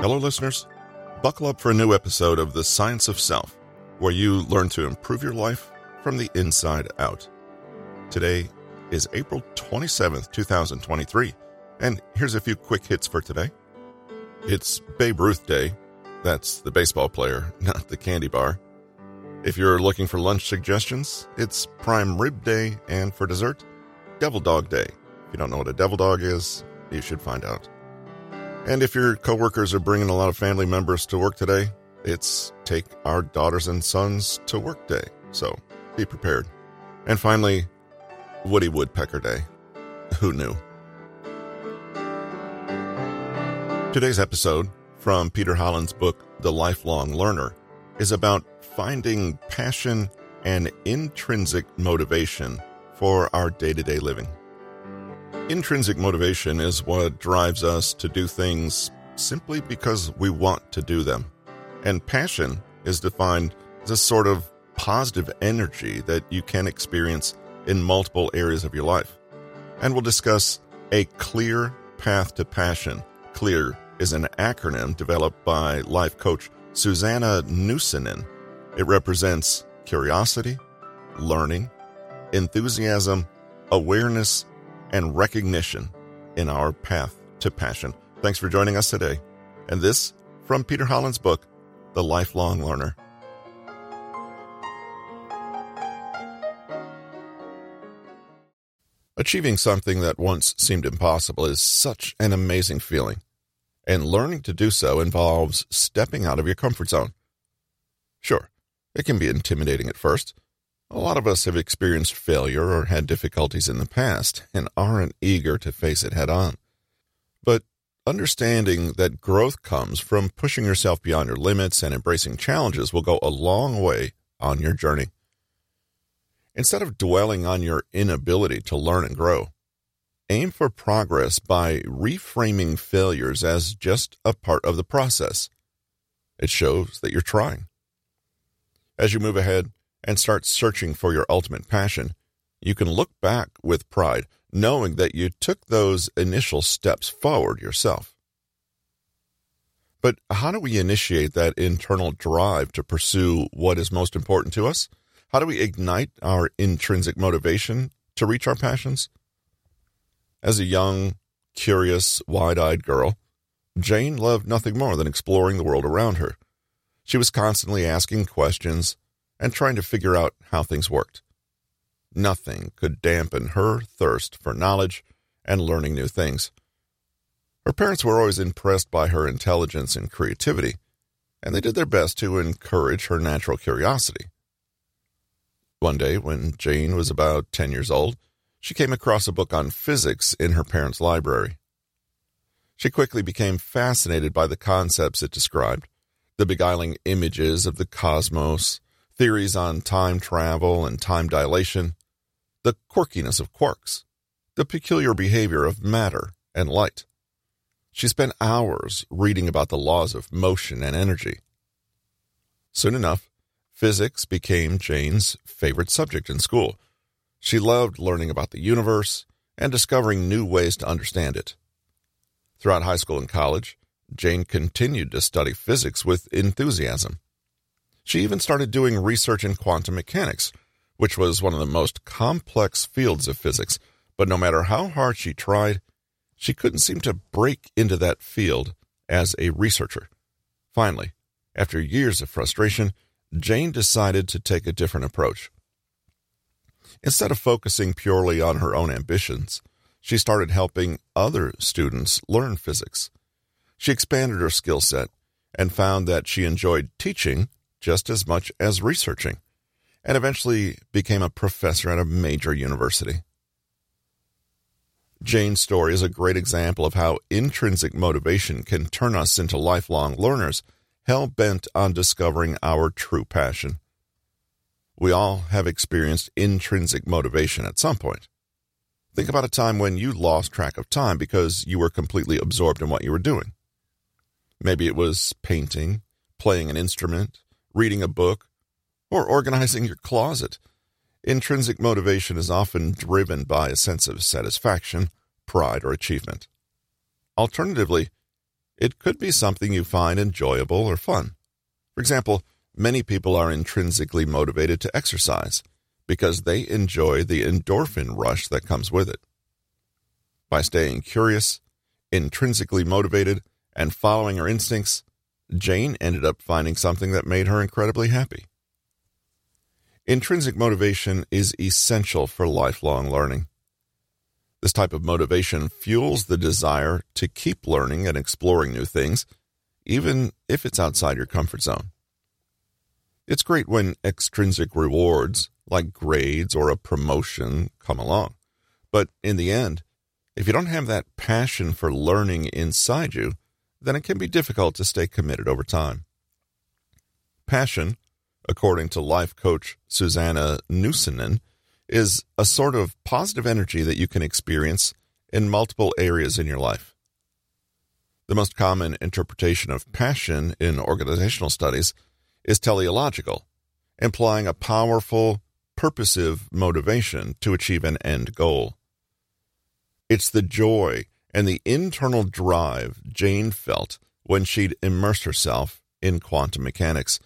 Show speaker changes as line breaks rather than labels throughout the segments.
Hello, listeners. Buckle up for a new episode of The Science of Self, where you learn to improve your life from the inside out. Today is April 27th, 2023, and here's a few quick hits for today. It's Babe Ruth Day. That's the baseball player, not the candy bar. If you're looking for lunch suggestions, it's Prime Rib Day, and for dessert, Devil Dog Day. If you don't know what a devil dog is, you should find out. And if your coworkers are bringing a lot of family members to work today, it's Take Our Daughters and Sons to Work Day. So be prepared. And finally, Woody Woodpecker Day. Who knew? Today's episode from Peter Hollins' book, The Lifelong Learner, is about finding passion and intrinsic motivation for our day to day living. Intrinsic motivation is what drives us to do things simply because we want to do them. And passion is defined as a sort of positive energy that you can experience in multiple areas of your life. And we'll discuss a clear path to passion. CLEAR is an acronym developed by life coach Susanna Nusinen. It represents curiosity, learning, enthusiasm, awareness, and recognition in our path to passion. Thanks for joining us today. And this from Peter Hollins' book, The Lifelong Learner. Achieving something that once seemed impossible is such an amazing feeling, and learning to do so involves stepping out of your comfort zone. Sure, it can be intimidating at first. A lot of us have experienced failure or had difficulties in the past and aren't eager to face it head on. But understanding that growth comes from pushing yourself beyond your limits and embracing challenges will go a long way on your journey. Instead of dwelling on your inability to learn and grow, aim for progress by reframing failures as just a part of the process. It shows that you're trying. As you move ahead and start searching for your ultimate passion, you can look back with pride, knowing that you took those initial steps forward yourself. But how do we initiate that internal drive to pursue what is most important to us? How do we ignite our intrinsic motivation to reach our passions? As a young, curious, wide eyed girl, Jane loved nothing more than exploring the world around her. She was constantly asking questions and trying to figure out how things worked. Nothing could dampen her thirst for knowledge and learning new things. Her parents were always impressed by her intelligence and creativity, and they did their best to encourage her natural curiosity. One day, when Jane was about 10 years old, she came across a book on physics in her parents' library. She quickly became fascinated by the concepts it described the beguiling images of the cosmos, theories on time travel and time dilation, the quirkiness of quarks, the peculiar behavior of matter and light. She spent hours reading about the laws of motion and energy. Soon enough, Physics became Jane's favorite subject in school. She loved learning about the universe and discovering new ways to understand it. Throughout high school and college, Jane continued to study physics with enthusiasm. She even started doing research in quantum mechanics, which was one of the most complex fields of physics, but no matter how hard she tried, she couldn't seem to break into that field as a researcher. Finally, after years of frustration, Jane decided to take a different approach. Instead of focusing purely on her own ambitions, she started helping other students learn physics. She expanded her skill set and found that she enjoyed teaching just as much as researching, and eventually became a professor at a major university. Jane's story is a great example of how intrinsic motivation can turn us into lifelong learners hell bent on discovering our true passion. We all have experienced intrinsic motivation at some point. Think about a time when you lost track of time because you were completely absorbed in what you were doing. Maybe it was painting, playing an instrument, reading a book, or organizing your closet. Intrinsic motivation is often driven by a sense of satisfaction, pride, or achievement. Alternatively, It could be something you find enjoyable or fun. For example, many people are intrinsically motivated to exercise because they enjoy the endorphin rush that comes with it. By staying curious, intrinsically motivated, and following her instincts, Jane ended up finding something that made her incredibly happy. Intrinsic motivation is essential for lifelong learning. This type of motivation fuels the desire to keep learning and exploring new things, even if it's outside your comfort zone. It's great when extrinsic rewards, like grades or a promotion, come along. But in the end, if you don't have that passion for learning inside you, then it can be difficult to stay committed over time. Passion, according to life coach Susanna Nusinen, is a sort of positive energy that you can experience in multiple areas in your life. The most common interpretation of passion in organizational studies is teleological, implying a powerful, purposive motivation to achieve an end goal. It's the joy and the internal drive Jane felt when she'd immersed herself in quantum mechanics.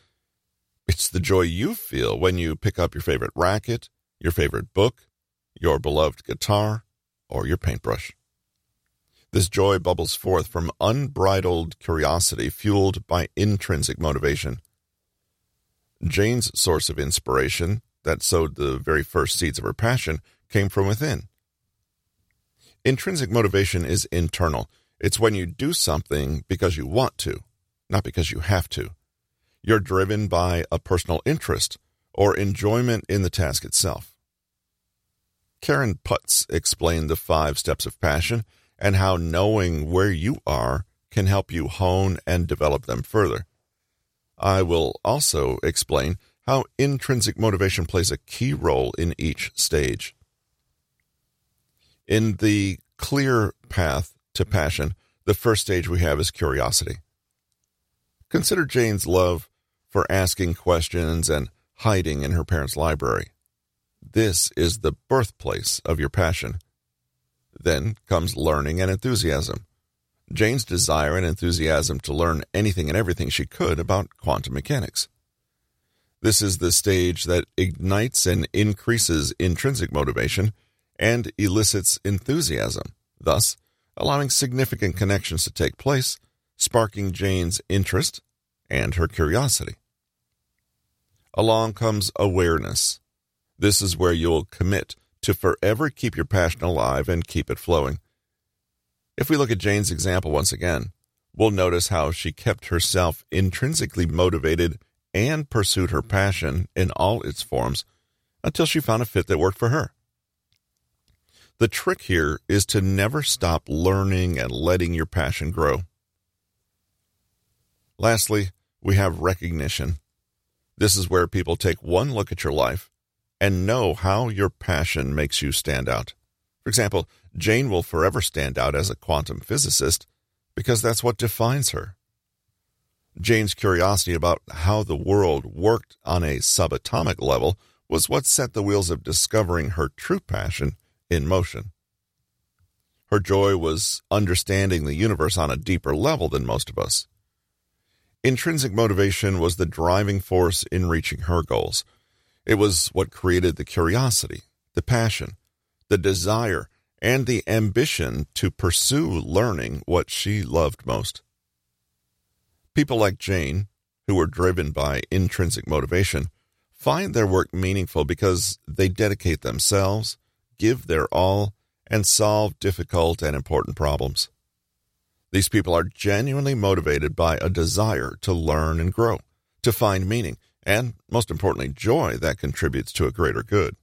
It's the joy you feel when you pick up your favorite racket your favorite book, your beloved guitar, or your paintbrush. This joy bubbles forth from unbridled curiosity fueled by intrinsic motivation. Jane's source of inspiration, that sowed the very first seeds of her passion, came from within. Intrinsic motivation is internal. It's when you do something because you want to, not because you have to. You're driven by a personal interest or enjoyment in the task itself. Karen Putz explained the five steps of passion and how knowing where you are can help you hone and develop them further. I will also explain how intrinsic motivation plays a key role in each stage. In the clear path to passion, the first stage we have is curiosity. Consider Jane's love for asking questions and hiding in her parents' library. This is the birthplace of your passion. Then comes learning and enthusiasm. Jane's desire and enthusiasm to learn anything and everything she could about quantum mechanics. This is the stage that ignites and increases intrinsic motivation and elicits enthusiasm, thus allowing significant connections to take place, sparking Jane's interest and her curiosity. Along comes awareness, this is where you'll commit to forever keep your passion alive and keep it flowing. If we look at Jane's example once again, we'll notice how she kept herself intrinsically motivated and pursued her passion in all its forms until she found a fit that worked for her. The trick here is to never stop learning and letting your passion grow. Lastly, we have recognition. This is where people take one look at your life and know how your passion makes you stand out. For example, Jane will forever stand out as a quantum physicist because that's what defines her. Jane's curiosity about how the world worked on a subatomic level was what set the wheels of discovering her true passion in motion. Her joy was understanding the universe on a deeper level than most of us. Intrinsic motivation was the driving force in reaching her goals, it was what created the curiosity, the passion, the desire, and the ambition to pursue learning what she loved most. People like Jane, who were driven by intrinsic motivation, find their work meaningful because they dedicate themselves, give their all, and solve difficult and important problems. These people are genuinely motivated by a desire to learn and grow, to find meaning, and, most importantly, joy that contributes to a greater good.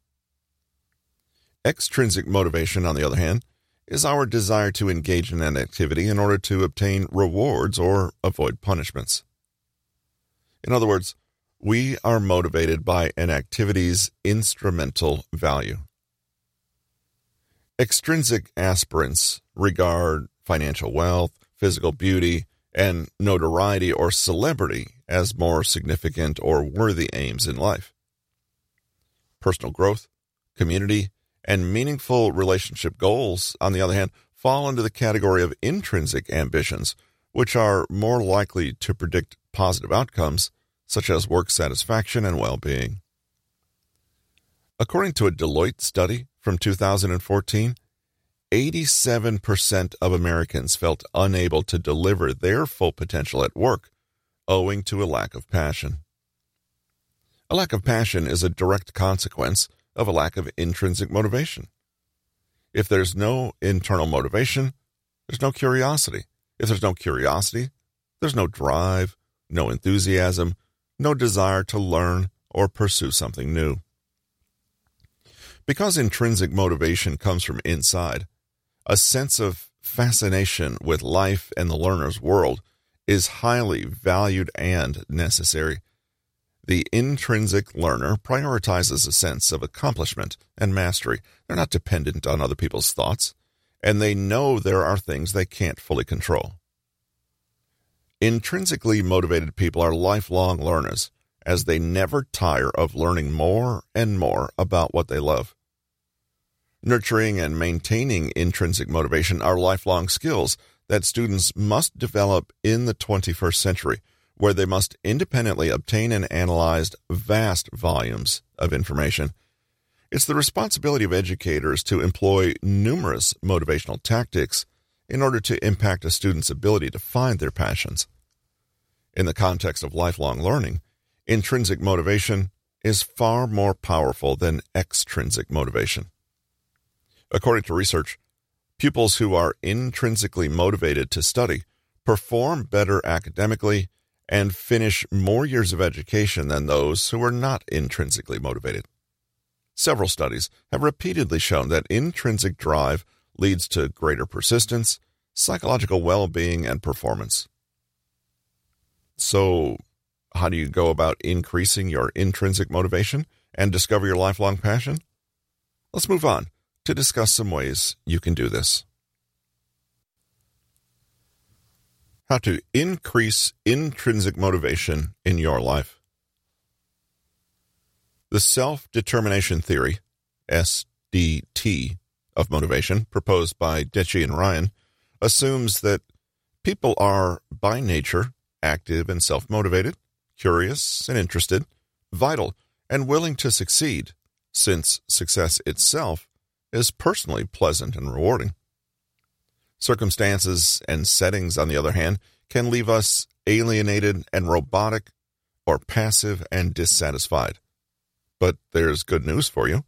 Extrinsic motivation, on the other hand, is our desire to engage in an activity in order to obtain rewards or avoid punishments. In other words, we are motivated by an activity's instrumental value. Extrinsic aspirants regard financial wealth, physical beauty, and notoriety or celebrity as more significant or worthy aims in life. Personal growth, community, and meaningful relationship goals, on the other hand, fall into the category of intrinsic ambitions, which are more likely to predict positive outcomes such as work satisfaction and well being. According to a Deloitte study from 2014, 87% of Americans felt unable to deliver their full potential at work owing to a lack of passion. A lack of passion is a direct consequence of a lack of intrinsic motivation. If there's no internal motivation, there's no curiosity. If there's no curiosity, there's no drive, no enthusiasm, no desire to learn or pursue something new. Because intrinsic motivation comes from inside, a sense of fascination with life and the learner's world is highly valued and necessary. The intrinsic learner prioritizes a sense of accomplishment and mastery. They're not dependent on other people's thoughts, and they know there are things they can't fully control. Intrinsically motivated people are lifelong learners, as they never tire of learning more and more about what they love. Nurturing and maintaining intrinsic motivation are lifelong skills that students must develop in the 21st century, where they must independently obtain and analyze vast volumes of information. It's the responsibility of educators to employ numerous motivational tactics in order to impact a student's ability to find their passions. In the context of lifelong learning, intrinsic motivation is far more powerful than extrinsic motivation. According to research, pupils who are intrinsically motivated to study perform better academically and finish more years of education than those who are not intrinsically motivated. Several studies have repeatedly shown that intrinsic drive leads to greater persistence, psychological well being, and performance. So, how do you go about increasing your intrinsic motivation and discover your lifelong passion? Let's move on to discuss some ways you can do this. How to increase intrinsic motivation in your life. The self determination theory, SDT, of motivation, proposed by Deci and Ryan, assumes that people are by nature active and self motivated, curious and interested, vital and willing to succeed, since success itself is personally pleasant and rewarding. Circumstances and settings, on the other hand, can leave us alienated and robotic or passive and dissatisfied. But there's good news for you.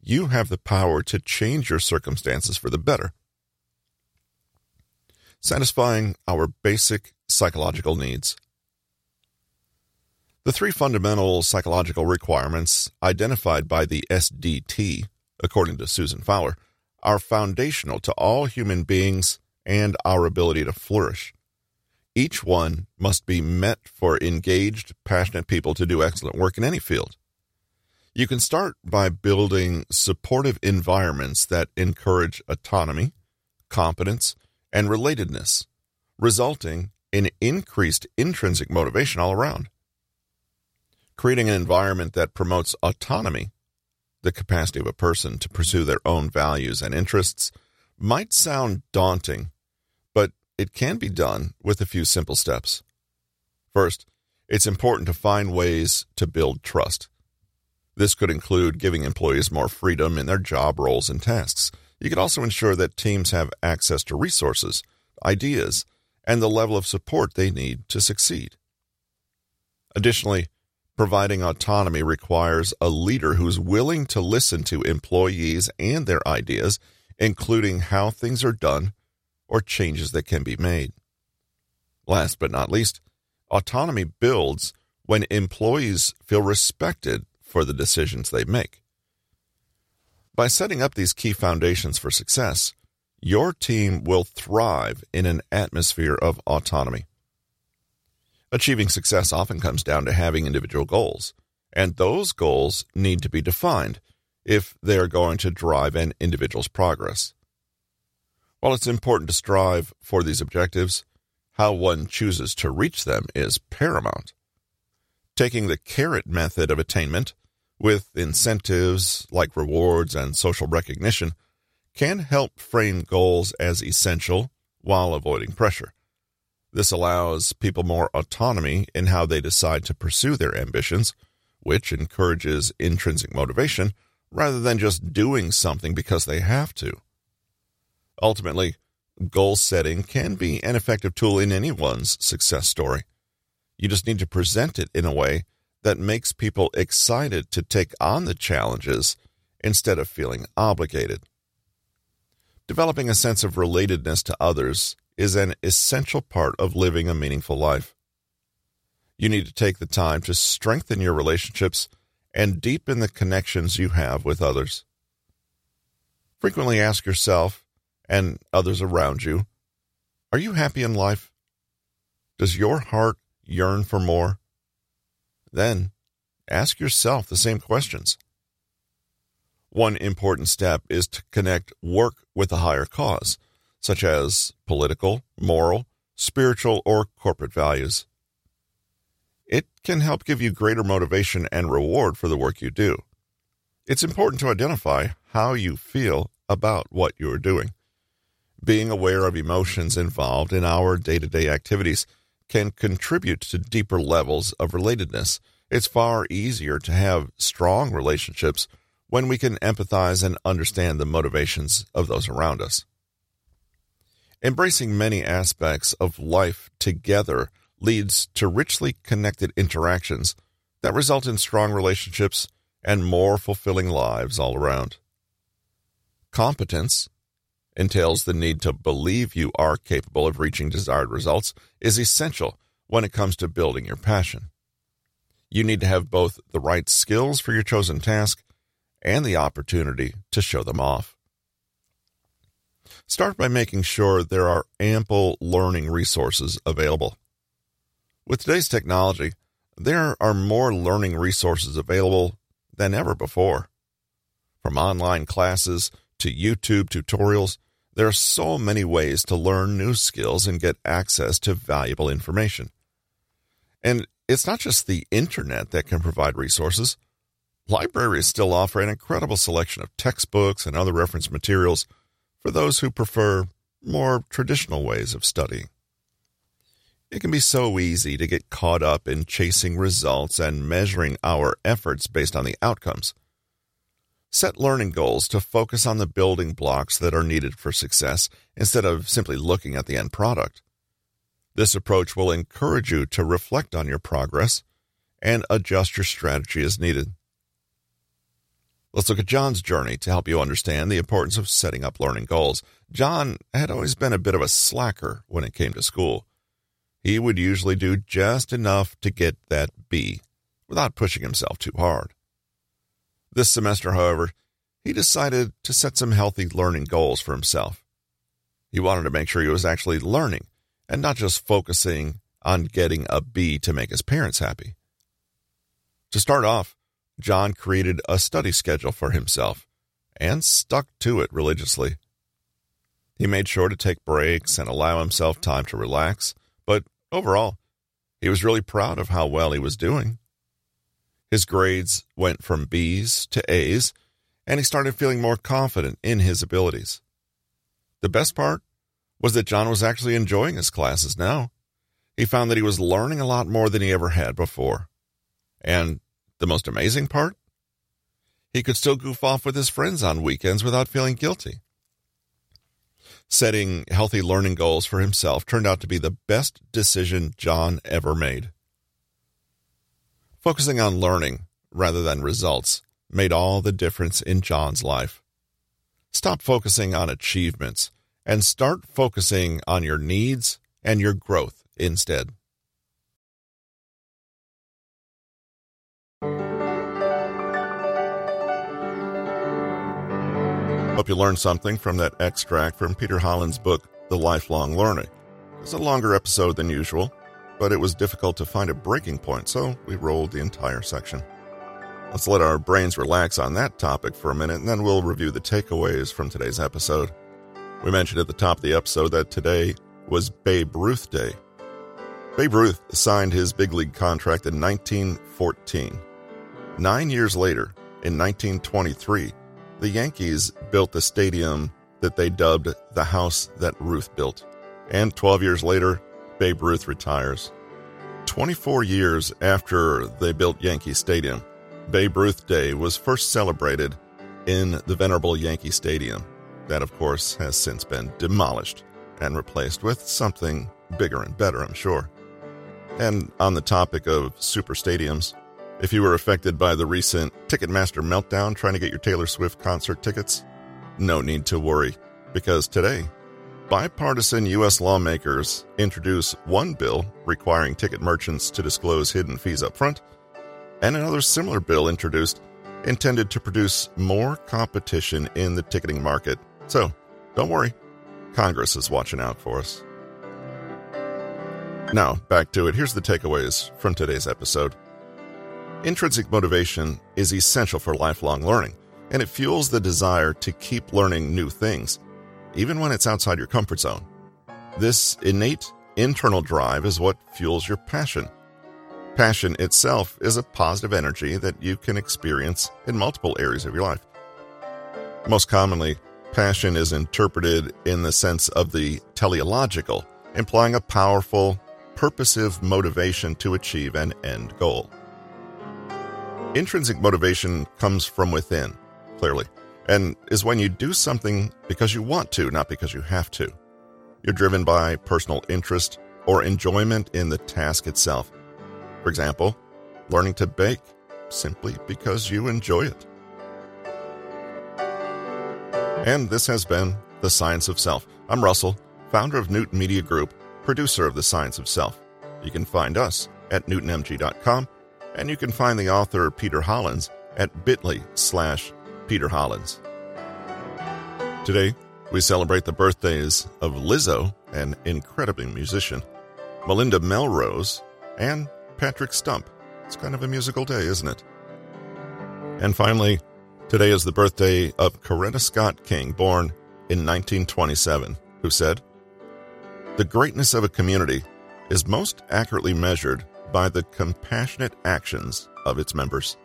You have the power to change your circumstances for the better. Satisfying our basic psychological needs. The three fundamental psychological requirements identified by the SDT according to Susan Fowler, are foundational to all human beings and our ability to flourish. Each one must be met for engaged, passionate people to do excellent work in any field. You can start by building supportive environments that encourage autonomy, competence, and relatedness, resulting in increased intrinsic motivation all around. Creating an environment that promotes autonomy the capacity of a person to pursue their own values and interests might sound daunting, but it can be done with a few simple steps. First, it's important to find ways to build trust. This could include giving employees more freedom in their job roles and tasks. You could also ensure that teams have access to resources, ideas, and the level of support they need to succeed. Additionally, Providing autonomy requires a leader who's willing to listen to employees and their ideas, including how things are done or changes that can be made. Last but not least, autonomy builds when employees feel respected for the decisions they make. By setting up these key foundations for success, your team will thrive in an atmosphere of autonomy. Achieving success often comes down to having individual goals, and those goals need to be defined if they are going to drive an individual's progress. While it's important to strive for these objectives, how one chooses to reach them is paramount. Taking the carrot method of attainment, with incentives like rewards and social recognition, can help frame goals as essential while avoiding pressure. This allows people more autonomy in how they decide to pursue their ambitions, which encourages intrinsic motivation rather than just doing something because they have to. Ultimately, goal setting can be an effective tool in anyone's success story. You just need to present it in a way that makes people excited to take on the challenges instead of feeling obligated. Developing a sense of relatedness to others is an essential part of living a meaningful life. You need to take the time to strengthen your relationships and deepen the connections you have with others. Frequently ask yourself and others around you Are you happy in life? Does your heart yearn for more? Then ask yourself the same questions. One important step is to connect work with a higher cause, such as political, moral, spiritual, or corporate values. It can help give you greater motivation and reward for the work you do. It's important to identify how you feel about what you are doing. Being aware of emotions involved in our day to day activities can contribute to deeper levels of relatedness. It's far easier to have strong relationships when we can empathize and understand the motivations of those around us. Embracing many aspects of life together leads to richly connected interactions that result in strong relationships and more fulfilling lives all around. Competence entails the need to believe you are capable of reaching desired results is essential when it comes to building your passion. You need to have both the right skills for your chosen task and the opportunity to show them off. Start by making sure there are ample learning resources available. With today's technology, there are more learning resources available than ever before. From online classes to YouTube tutorials, there are so many ways to learn new skills and get access to valuable information. And it's not just the internet that can provide resources. Libraries still offer an incredible selection of textbooks and other reference materials for those who prefer more traditional ways of studying. It can be so easy to get caught up in chasing results and measuring our efforts based on the outcomes. Set learning goals to focus on the building blocks that are needed for success instead of simply looking at the end product. This approach will encourage you to reflect on your progress and adjust your strategy as needed. Let's look at John's journey to help you understand the importance of setting up learning goals. John had always been a bit of a slacker when it came to school. He would usually do just enough to get that B without pushing himself too hard. This semester, however, he decided to set some healthy learning goals for himself. He wanted to make sure he was actually learning and not just focusing on getting a B to make his parents happy. To start off, John created a study schedule for himself and stuck to it religiously. He made sure to take breaks and allow himself time to relax, but overall, he was really proud of how well he was doing. His grades went from B's to A's, and he started feeling more confident in his abilities. The best part was that John was actually enjoying his classes now. He found that he was learning a lot more than he ever had before. And the most amazing part? He could still goof off with his friends on weekends without feeling guilty. Setting healthy learning goals for himself turned out to be the best decision John ever made. Focusing on learning rather than results made all the difference in John's life. Stop focusing on achievements and start focusing on your needs and your growth instead. Hope you learned something from that extract from Peter Hollins' book, The Lifelong Learner. It's a longer episode than usual, but it was difficult to find a breaking point, so we rolled the entire section. Let's let our brains relax on that topic for a minute, and then we'll review the takeaways from today's episode. We mentioned at the top of the episode that today was Babe Ruth Day. Babe Ruth signed his big league contract in 1914. Nine years later, in 1923, the Yankees built the stadium that they dubbed the house that Ruth built. And 12 years later, Babe Ruth retires. 24 years after they built Yankee Stadium, Babe Ruth Day was first celebrated in the venerable Yankee Stadium. That, of course, has since been demolished and replaced with something bigger and better, I'm sure. And on the topic of super stadiums, if you were affected by the recent Ticketmaster meltdown trying to get your Taylor Swift concert tickets, no need to worry, because today, bipartisan U.S. lawmakers introduce one bill requiring ticket merchants to disclose hidden fees up front, and another similar bill introduced intended to produce more competition in the ticketing market. So, don't worry, Congress is watching out for us. Now, back to it. Here's the takeaways from today's episode. Intrinsic motivation is essential for lifelong learning, and it fuels the desire to keep learning new things, even when it's outside your comfort zone. This innate internal drive is what fuels your passion. Passion itself is a positive energy that you can experience in multiple areas of your life. Most commonly, passion is interpreted in the sense of the teleological, implying a powerful, purposive motivation to achieve an end goal. Intrinsic motivation comes from within, clearly, and is when you do something because you want to, not because you have to. You're driven by personal interest or enjoyment in the task itself. For example, learning to bake simply because you enjoy it. And this has been The Science of Self. I'm Russell, founder of Newton Media Group producer of The Science of Self. You can find us at newtonmg.com, and you can find the author Peter Hollins at bit.ly slash Peter Hollins. Today, we celebrate the birthdays of Lizzo, an incredible musician, Melinda Melrose, and Patrick Stump. It's kind of a musical day, isn't it? And finally, today is the birthday of Coretta Scott King, born in 1927, who said, the greatness of a community is most accurately measured by the compassionate actions of its members.